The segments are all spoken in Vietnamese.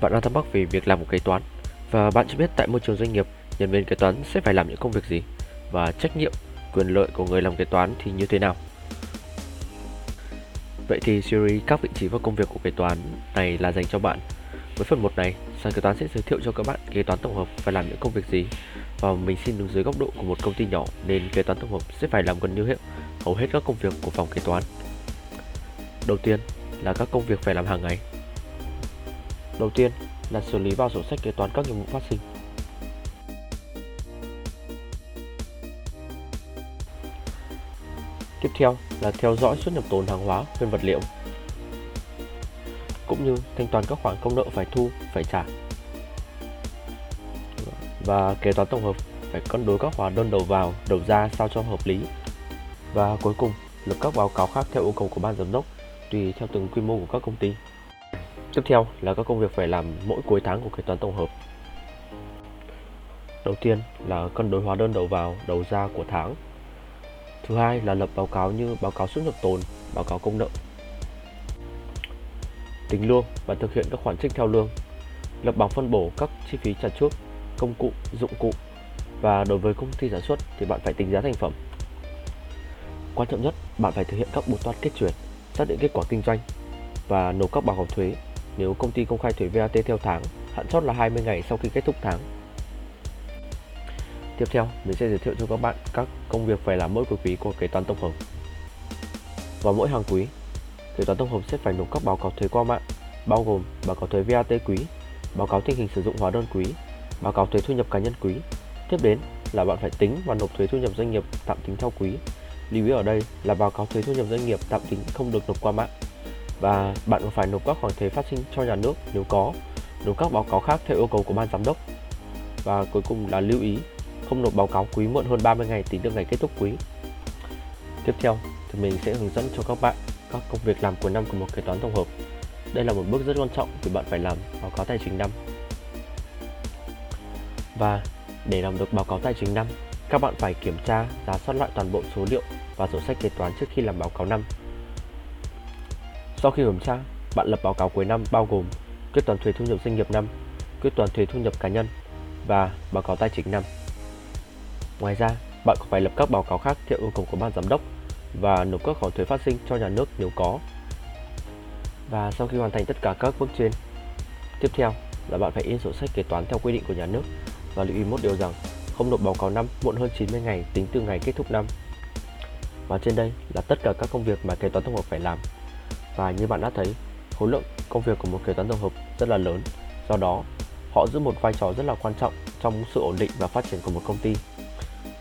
bạn đang thắc mắc về việc làm một kế toán và bạn chưa biết tại môi trường doanh nghiệp, nhân viên kế toán sẽ phải làm những công việc gì và trách nhiệm, quyền lợi của người làm kế toán thì như thế nào. Vậy thì series các vị trí và công việc của kế toán này là dành cho bạn. Với phần 1 này, sàn kế toán sẽ giới thiệu cho các bạn kế toán tổng hợp phải làm những công việc gì và mình xin đứng dưới góc độ của một công ty nhỏ nên kế toán tổng hợp sẽ phải làm gần như hết hầu hết các công việc của phòng kế toán. Đầu tiên là các công việc phải làm hàng ngày. Đầu tiên là xử lý vào sổ sách kế toán các nhiệm vụ phát sinh. Tiếp theo là theo dõi xuất nhập tồn hàng hóa, nguyên vật liệu cũng như thanh toán các khoản công nợ phải thu, phải trả. Và kế toán tổng hợp phải cân đối các hóa đơn đầu vào, đầu ra sao cho hợp lý. Và cuối cùng, lập các báo cáo khác theo yêu cầu của ban giám đốc tùy theo từng quy mô của các công ty. Tiếp theo là các công việc phải làm mỗi cuối tháng của kế toán tổng hợp. Đầu tiên là cân đối hóa đơn đầu vào, đầu ra của tháng. Thứ hai là lập báo cáo như báo cáo xuất nhập tồn, báo cáo công nợ. Tính lương và thực hiện các khoản trích theo lương. Lập bảng phân bổ các chi phí trả trước, công cụ, dụng cụ. Và đối với công ty sản xuất thì bạn phải tính giá thành phẩm. Quan trọng nhất, bạn phải thực hiện các bộ toán kết chuyển, xác định kết quả kinh doanh và nộp các báo cáo thuế nếu công ty công khai thuế VAT theo tháng, hạn chót là 20 ngày sau khi kết thúc tháng. Tiếp theo, mình sẽ giới thiệu cho các bạn các công việc phải làm mỗi cuối quý của kế toán tổng hợp. Vào mỗi hàng quý, kế toán tổng hợp sẽ phải nộp các báo cáo thuế qua mạng, bao gồm báo cáo thuế VAT quý, báo cáo tình hình sử dụng hóa đơn quý, báo cáo thuế thu nhập cá nhân quý. Tiếp đến là bạn phải tính và nộp thuế thu nhập doanh nghiệp tạm tính theo quý. Lưu ý ở đây là báo cáo thuế thu nhập doanh nghiệp tạm tính không được nộp qua mạng và bạn còn phải nộp các khoản thuế phát sinh cho nhà nước nếu có, nộp các báo cáo khác theo yêu cầu của ban giám đốc. Và cuối cùng là lưu ý không nộp báo cáo quý muộn hơn 30 ngày tính từ ngày kết thúc quý. Tiếp theo thì mình sẽ hướng dẫn cho các bạn các công việc làm cuối năm của một kế toán tổng hợp. Đây là một bước rất quan trọng vì bạn phải làm báo cáo tài chính năm. Và để làm được báo cáo tài chính năm, các bạn phải kiểm tra, giả soát lại toàn bộ số liệu và sổ sách kế toán trước khi làm báo cáo năm sau khi kiểm tra, bạn lập báo cáo cuối năm bao gồm quyết toán thuế thu nhập doanh nghiệp năm, quyết toán thuế thu nhập cá nhân và báo cáo tài chính năm. Ngoài ra, bạn còn phải lập các báo cáo khác theo yêu cầu của ban giám đốc và nộp các khoản thuế phát sinh cho nhà nước nếu có. Và sau khi hoàn thành tất cả các bước trên, tiếp theo là bạn phải in sổ sách kế toán theo quy định của nhà nước và lưu ý một điều rằng không nộp báo cáo năm muộn hơn 90 ngày tính từ ngày kết thúc năm. Và trên đây là tất cả các công việc mà kế toán tổng hợp phải làm và như bạn đã thấy, khối lượng công việc của một kế toán tổng hợp rất là lớn. Do đó, họ giữ một vai trò rất là quan trọng trong sự ổn định và phát triển của một công ty.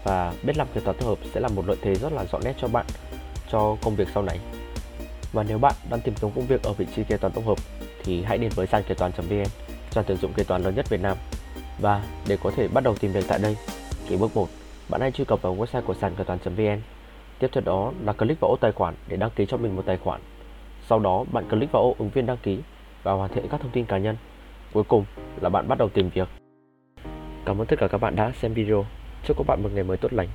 Và biết làm kế toán tổng hợp sẽ là một lợi thế rất là rõ nét cho bạn cho công việc sau này. Và nếu bạn đang tìm kiếm công việc ở vị trí kế toán tổng hợp thì hãy đến với sàn kế toán.vn, sàn tuyển dụng kế toán lớn nhất Việt Nam. Và để có thể bắt đầu tìm việc tại đây, thì bước 1, bạn hãy truy cập vào website của sàn kế toán.vn. Tiếp theo đó là click vào ô tài khoản để đăng ký cho mình một tài khoản sau đó, bạn click vào ô ứng viên đăng ký và hoàn thiện các thông tin cá nhân. Cuối cùng là bạn bắt đầu tìm việc. Cảm ơn tất cả các bạn đã xem video. Chúc các bạn một ngày mới tốt lành.